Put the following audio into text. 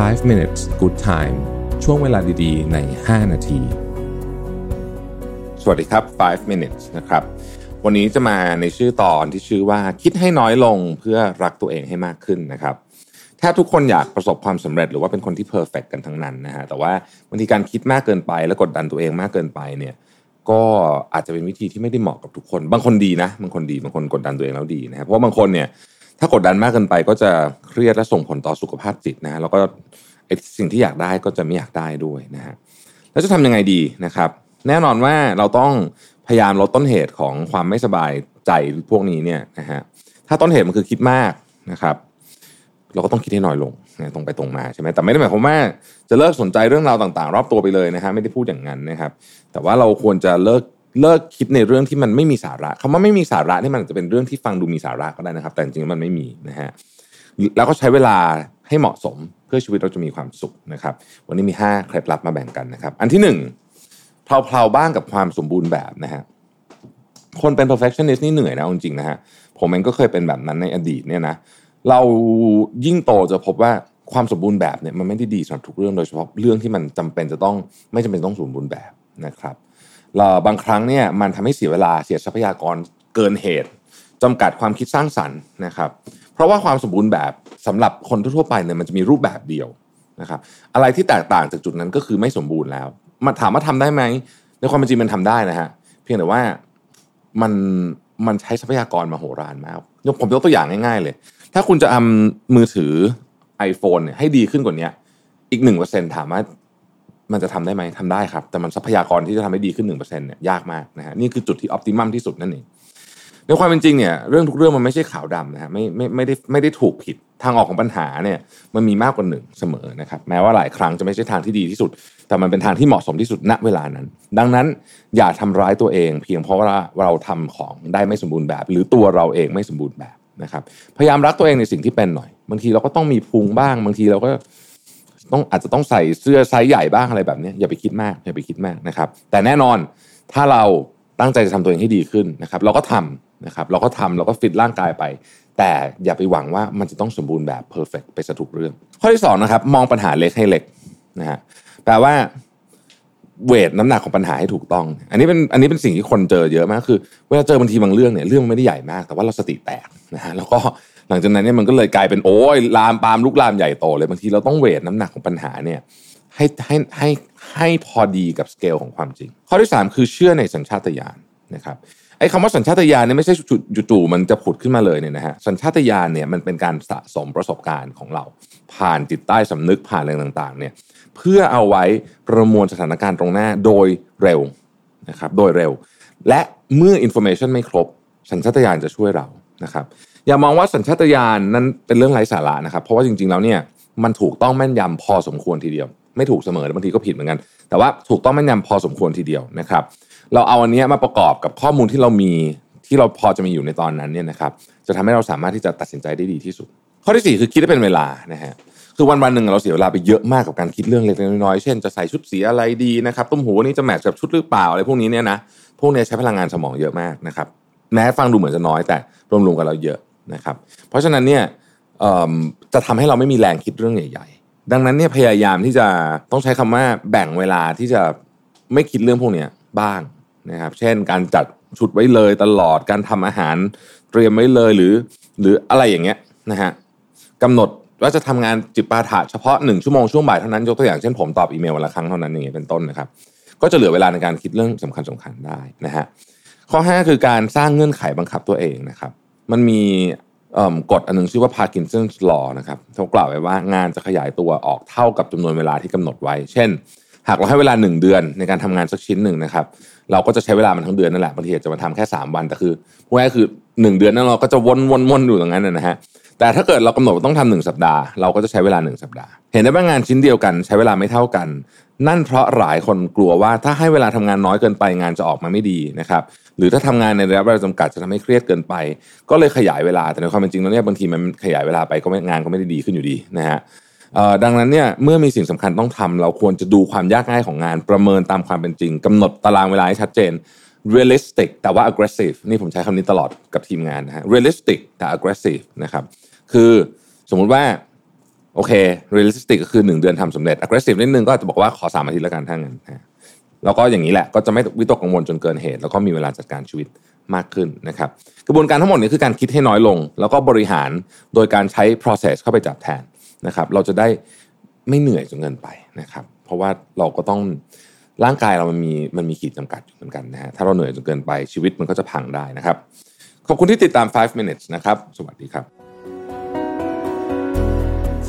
5 minutes good time ช่วงเวลาดีๆ ใน 5 นาที สวัสดีครับ 5 minutes นะครับ วันนี้จะมาในชื่อตอนที่ชื่อว่าคิดให้น้อยลงเพื่อรักตัวเองให้มากขึ้นนะครับแทบทุกคนอยากประสบความสำเร็จหรือว่าเป็นคนที่เพอร์เฟกกันทั้งนั้นนะฮะ แต่ว่าบางทีการคิดมากเกินไป และกดดันตัวเองมากเกินไปเนี่ยก็อาจจะเป็นวิธีที่ไม่ได้เหมาะกับทุกคน บางคนดีนะ บางคนดี บางคนกดดันตัวเองแล้วดีนะครับ เพราะบางคนเนี่ย ถ้ากดดันมากเกินไปก็จะเครียดและส่งผลต่อสุขภาพจิตนะฮะแล้วก็ไอสิ่งที่อยากได้ก็จะไม่อยากได้ด้วยนะฮะแล้วจะทำยังไงดีนะครับ แน่นอนว่าเราต้องพยายามลดต้นเหตุของความไม่สบายใจพวกนี้เนี่ยนะฮะถ้าต้นเหตุมันคือคิดมากนะครับ เราก็ต้องคิดให้น้อยลงนะตรงไปตรงมาใช่ไหมแต่ไม่ได้หมายความว่าจะเลิกสนใจเรื่องราวต่างๆ รอบตัวไปเลยนะฮะไม่ได้พูดอย่างนั้นนะครับ แต่ว่าเราควรจะเลิก เลิกคิดในเรื่องที่มันไม่มีสาระคำว่าไม่มีสาระนี่มันจะเป็นเรื่องที่ฟังดูมีสาระก็ได้นะครับ แต่จริงๆมันไม่มีนะฮะแล้วก็ใช้เวลาให้เหมาะสมเพื่อชีวิตเราจะมีความสุขนะครับ วันนี้มี5เคล็ดลับมาแบ่งกันนะครับ อันที่1เพลาๆบ้างกับความสมบูรณ์แบบนะฮะคนเป็น perfectionist นี่เหนื่อยนะจริงๆนะฮะผมเองก็เคยเป็นแบบนั้นในอดีตเนี่ยนะเรายิ่งโตจะพบว่าความสมบูรณ์แบบเนี่ยมันไม่ได้ดีสำหรับทุกเรื่องโดยเฉพาะเรื่องที่มันจำเป็นจะต้องไม่จำเป็นต้องสมบูรณ์แบบนะครับ เราบางครั้งเนี่ยมันทำให้เสียเวลาเสียทรัพยากรเกินเหตุจำกัดความคิดสร้างสรรค์นะครับ เพราะว่าความสมบูรณ์แบบสำหรับคนทั่วไปเนี่ยมันจะมีรูปแบบเดียวนะครับ อะไรที่แตกต่างจากจุดนั้นก็คือไม่สมบูรณ์แล้ว มาถามว่าทำได้ไหมในความเป็นจริงมันทำได้นะฮะเพียงแต่ว่ามันมันใช้ทรัพยากรมาโหรานมากยกผมยกตัวอย่างง่ายๆเลย ถ้าคุณจะทำมือถือ iPhone เนี่ยให้ดีขึ้นกว่านี้อีกหนึ่งเปอร์เซ็นถามว่า มันจะทำได้ไหมทำได้ครับ แต่มันทรัพยากรที่จะทำให้ดีขึ้นหนึ่งเปอร์เซ็นต์เนี่ยยากมากนะฮะนี่คือจุดที่ออพติมัมที่สุดนั่นเองในความเป็นจริงเนี่ยเรื่องทุกเรื่องมันไม่ใช่ขาวดำนะฮะไม่ไม่ไม่ได้ไม่ได้ถูกผิดทางออกของปัญหาเนี่ยมันมีมากกว่าหนึ่งเสมอนะครับแม้ว่าหลายครั้งจะไม่ใช่ทางที่ดีที่สุด แต่มันเป็นทางที่เหมาะสมที่สุดณเวลานั้น ดังนั้นอย่าทำร้ายตัวเอง เพียงเพราะว่าเราทำของได้ไม่สมบูรณ์แบบ หรือตัวเราเองไม่สมบูรณ์แบบนะครับพยายามรักตัวเองในสิ่งที่เป็นหน่อย บางทีเราก็ต้องมีพุงบ้าง บางทีเราก็ ต้องอาจจะต้องใส่เสื้อไซส์ใหญ่บ้างอะไรแบบนี้อย่าไปคิดมากอย่าไปคิดมากนะครับ แต่แน่นอนถ้าเราตั้งใจจะทำตัวเองให้ดีขึ้นนะครับ เราก็ทำนะครับ เราก็ทำเราก็ฟิตร่างกายไป แต่อย่าไปหวังว่ามันจะต้องสมบูรณ์แบบเพอร์เฟกไปซะทุกเรื่อง ข้อที่สองนะครับมองปัญหาเล็กให้เล็กนะฮะแปลว่าเวทน้ำหนักของปัญหาให้ถูกต้อง อันนี้เป็นอันนี้เป็นสิ่งที่คนเจอเยอะมากคือ เวลาเจอบางทีบางเรื่องเนี่ยเรื่องไม่ได้ใหญ่มาก แต่ว่าเราสติแตกนะฮะแล้วก็ หลังจากนั้นเนี่ยมันก็เลยกลายเป็นโอ้ยลามปามลุกลามใหญ่โตเลยบางทีเราต้องเวทน้ำหนักของปัญหาเนี่ยให้ให้ให้ให้พอดีกับสเกลของความจริง ข้อที่ 3 คือเชื่อในสัญชาตญาณนะครับไอ้คำว่าสัญชาตญาณเนี่ยไม่ใช่จู่ๆมันจะผุดขึ้นมาเลยเนี่ยนะฮะสัญชาตญาณเนี่ยมันเป็นการสะสมประสบการณ์ของเรา ผ่านจิตใต้สำนึกผ่านอะไรต่างๆเนี่ยเพื่อเอาไว้ประมวลสถานการณ์ตรงหน้าโดยเร็วนะครับโดยเร็ว และเมื่อ information ไม่ครบ สัญชาตญาณจะช่วยเรานะครับ อย่ามองว่าสัญชาตญาณนั้นเป็นเรื่องไร้สาระนะครับ เพราะว่าจริงๆแล้วเนี่ยมันถูกต้องแม่นยำพอสมควรทีเดียว ไม่ถูกเสมอบางทีก็ผิดเหมือนกัน แต่ว่าถูกต้องแม่นยำพอสมควรทีเดียวนะครับ เราเอาอันนี้มาประกอบกับข้อมูลที่เรามีที่เราพอจะมีอยู่ในตอนนั้นเนี่ยนะครับ จะทำให้เราสามารถที่จะตัดสินใจได้ดีที่สุด ข้อที่ 4 คือคิดได้เป็นเวลานะฮะคือวันวันหนึ่งเราเสียเวลาไปเยอะมากกับการคิดเรื่องเล็กๆน้อยๆเช่นจะใส่ชุดสีอะไรดีนะครับตุ้มหูนี้จะแมทช์กับชุดหรือเปล่าอะไรพวกนี้เนี่ยนะพวกนี้ใช้พลังงานสมองเยอะมากนะครับแม้ฟังดูเหมือนจะน้อยแต่รวมๆกันเราเยอะ นะครับ เพราะฉะนั้นเนี่ยจะทำให้เราไม่มีแรงคิดเรื่องใหญ่ ๆ ดังนั้นเนี่ยพยายามที่จะต้องใช้คำว่าแบ่งเวลาที่จะไม่คิดเรื่องพวกนี้บ้างนะครับ เช่นการจัดชุดไว้เลยตลอดการทำอาหารเตรียมไว้เลยหรือ หรืออะไรอย่างเงี้ยนะฮะกำหนดว่าจะทำงานจิปาถะเฉพาะหนึ่งชั่วโมงช่วงบ่ายเท่านั้นยกตัวอย่างเช่นผมตอบอีเมลวันละครั้งเท่านั้นอย่างเงี้ยเป็นต้นนะครับ ก็จะเหลือเวลาในการคิดเรื่องสำคัญสำคัญได้นะฮะข้อ 5 คือการสร้างเงื่อนไขบังคับตัวเองนะครับ มันมีกฎอันนึงชื่อว่า Parkinson's law นะครับเขากล่าวไว้ว่างานจะขยายตัวออกเท่ากับจำนวนเวลาที่กำหนดไว้ เช่น หากเราให้เวลา 1 เดือนในการทำงานสักชิ้นหนึ่งนะครับ เราก็จะใช้เวลามันทั้งเดือนนั่นแหละบางทีจะมาทำแค่ 3 วันแต่คือพวกนี้คือ 1 เดือนนั้นเราก็จะวนวนวนอยู่ตรงนั้นนะฮะ แต่ถ้าเกิดเรากำหนดต้องทำหนึ่งสัปดาห์ เราก็จะใช้เวลาหนึ่งสัปดาห์ เห็นได้ว่างานชิ้นเดียวกันใช้เวลาไม่เท่ากัน นั่นเพราะหลายคนกลัวว่าถ้าให้เวลาทำงานน้อยเกินไปงานจะออกมาไม่ดีนะครับหรือถ้าทำงานในระยะเวลาจำกัดจะทำให้เครียดเกินไป ก็เลยขยายเวลาแต่ในความเป็นจริงแล้วเนี่ยบางทีมันขยายเวลาไปก็งานก็ไม่ได้ดีขึ้นอยู่ดีนะฮะดังนั้นเนี่ยเมื่อมีสิ่งสำคัญต้องทำเราควรจะดูความยากง่ายของงานประเมินตามความเป็นจริงกำหนดตารางเวลาให้ชัดเจน realistic แต่ว่า aggressive นี่ผมใช้คำนี้ตลอดกับทีมงานนะฮะ realistic แต่ aggressive นะครับ คือสมมุติว่าโอเค realistic ก็คือ1เดือนทำสำเร็จ aggressive นิดนึงก็จะบอกว่าขอ3อาทิตย์แล้วกันถ้างั้นนะแล้วก็อย่างนี้แหละก็จะไม่วิตกกังวลจนเกินเหตุ แล้วก็มีเวลาจัดการชีวิตมากขึ้นนะครับ กระบวนการทั้งหมดนี้คือการคิดให้น้อยลง แล้วก็บริหารโดยการใช้ process เข้าไปจับแทนนะครับ เราจะได้ไม่เหนื่อยจนเกินไปนะครับ เพราะว่าเราก็ต้องร่างกายเรามันมีมันมีขีดจำกัดอยู่เหมือนกันนะฮะถ้าเราเหนื่อยจนเกินไปชีวิตมันก็จะพังได้นะครับ ขอบคุณที่ติดตาม 5 minutes นะครับ สวัสดีครับ